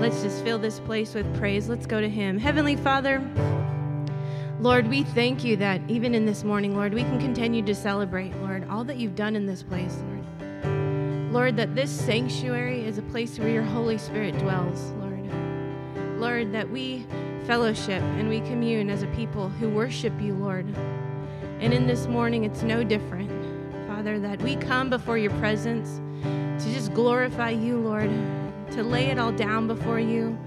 let's just fill this place with praise. Let's go to Him. Heavenly Father, Lord, we thank you that even in this morning, Lord, we can continue to celebrate, Lord, all that you've done in this place, Lord. Lord, that this sanctuary is a place where your Holy Spirit dwells, Lord. Lord, that we fellowship and we commune as a people who worship you, Lord. And in this morning, it's no different, Father, that we come before your presence to just glorify you, Lord, to lay it all down before you,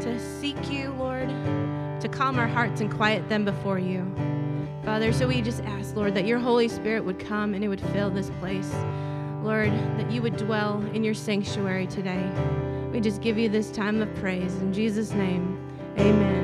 to seek you, Lord to calm our hearts and quiet them before you. Father, so we just ask, Lord, that your Holy Spirit would come and it would fill this place. Lord, that you would dwell in your sanctuary today. We just give you this time of praise. In Jesus' name, amen.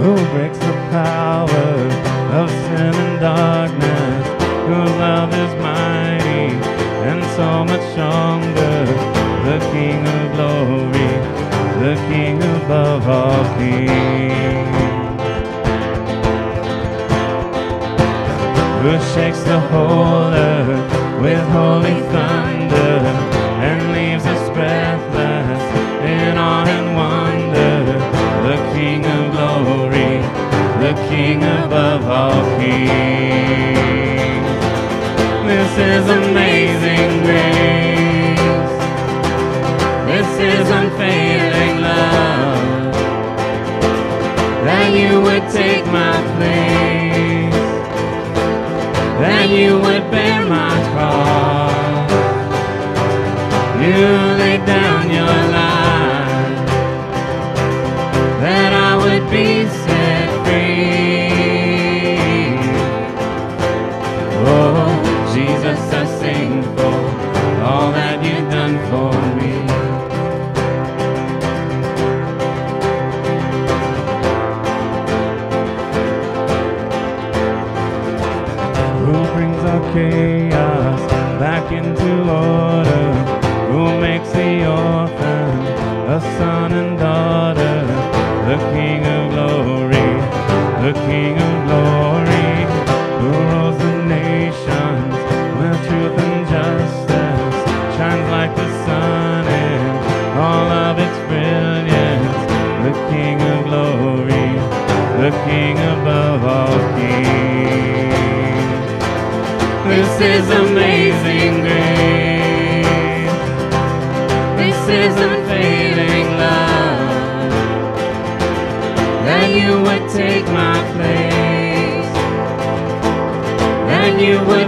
who breaks the power of sin and darkness, whose love is mighty and so much stronger, the King of glory, the King above all kings. Who shakes the whole earth with holy thunder King above all kings. This is amazing take my place. That you would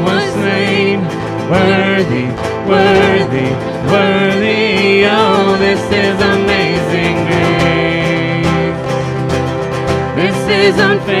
slain. Worthy, worthy, worthy. Oh, this is amazing grace. This is unfailing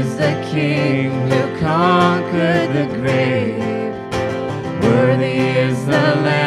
Is the King who conquered the grave. Worthy is the Lamb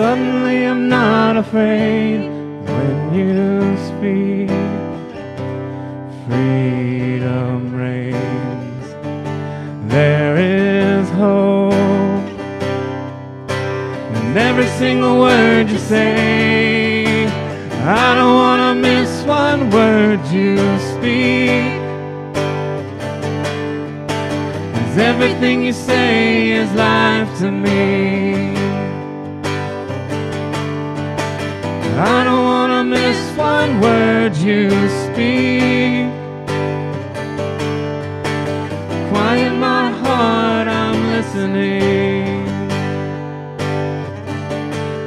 Suddenly I'm not afraid when you speak. Freedom reigns. There is hope. And every single word you say, I don't want to miss one word you speak. Cause everything you say is life to me. you speak. Quiet my heart, I'm listening.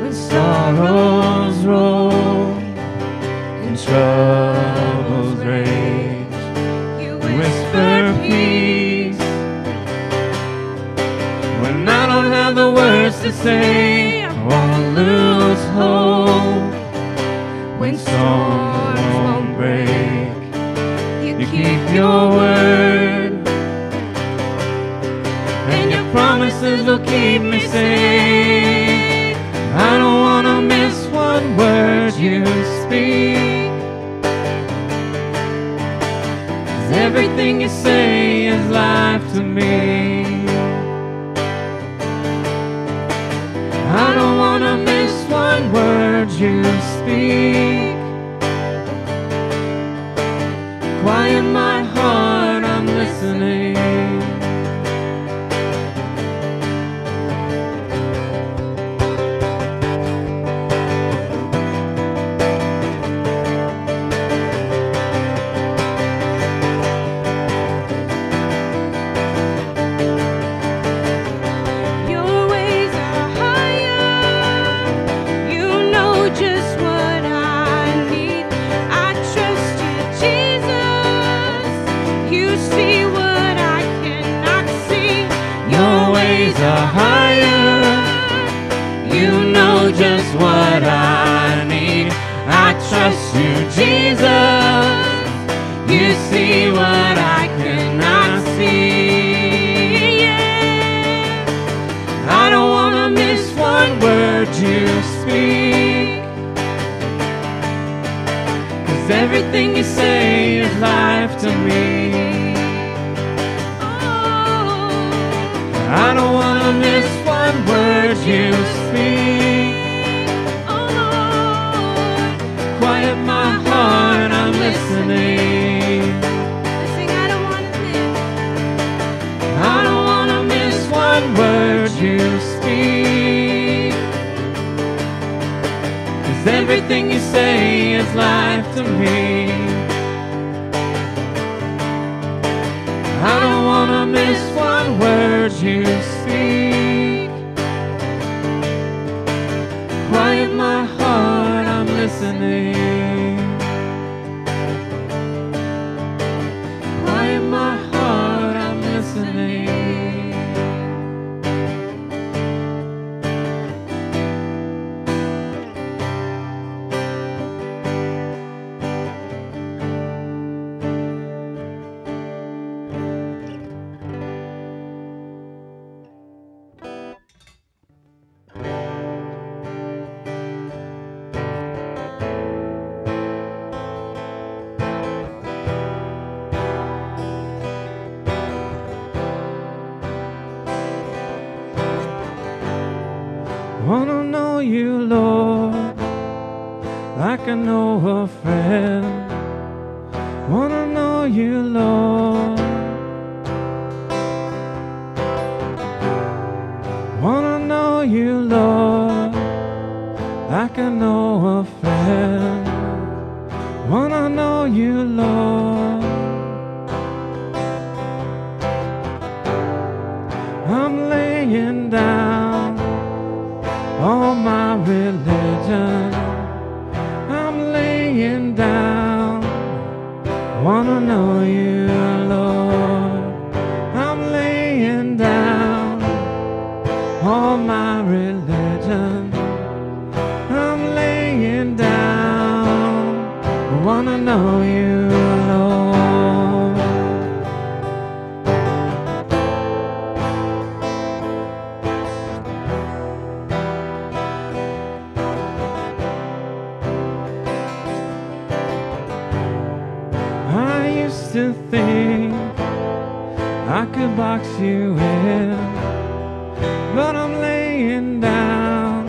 When sorrows roll and troubles rage, you whisper peace. When I don't have the words to say. Everything you say is life to me. everything you say is life to me. I don't want to miss one word you speak. Quiet my heart, I'm listening. I don't want to miss one word. Everything you say is life to me. You, Lord, like I know a friend. Wanna know you, Lord. Wanna know you, Lord, like I know a friend. Wanna know you, Lord. I'm laying down religion. To think I could box you in, but I'm laying down.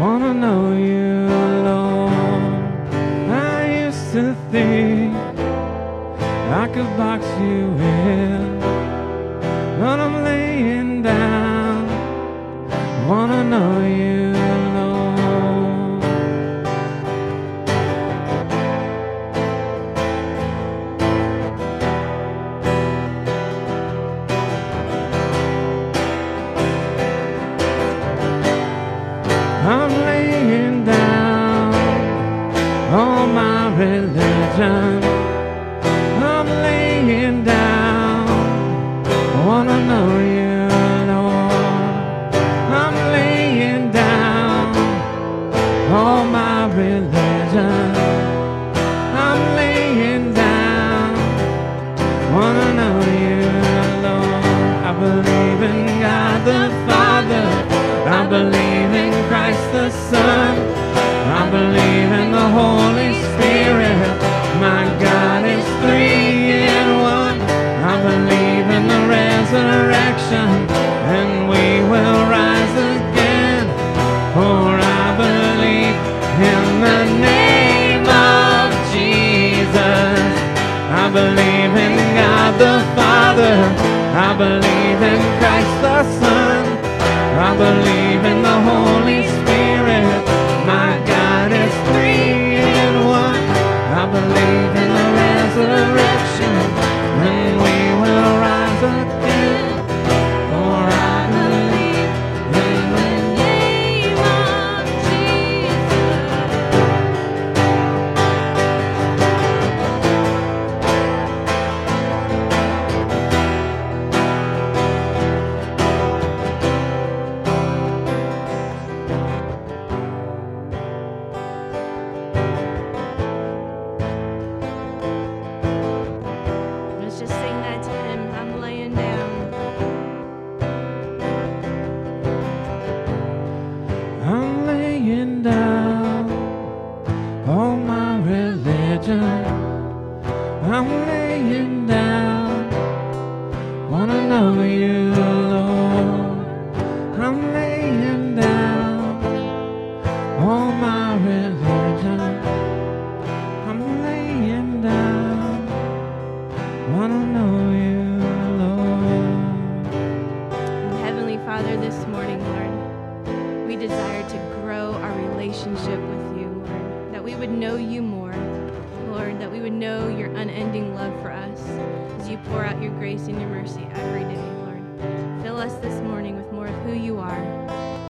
Wanna know you, alone. I used to think I could box you in, but I'm laying down. Wanna know Know you, Lord. I'm laying down all my religion. I'm laying down. Wanna know you, Lord. Heavenly Father, this morning, Lord, we desire to grow our relationship with you, Lord, that we would know you more, Lord, that we would know unending love for us as you pour out your grace and your mercy every day, Lord. Fill us this morning with more of who you are.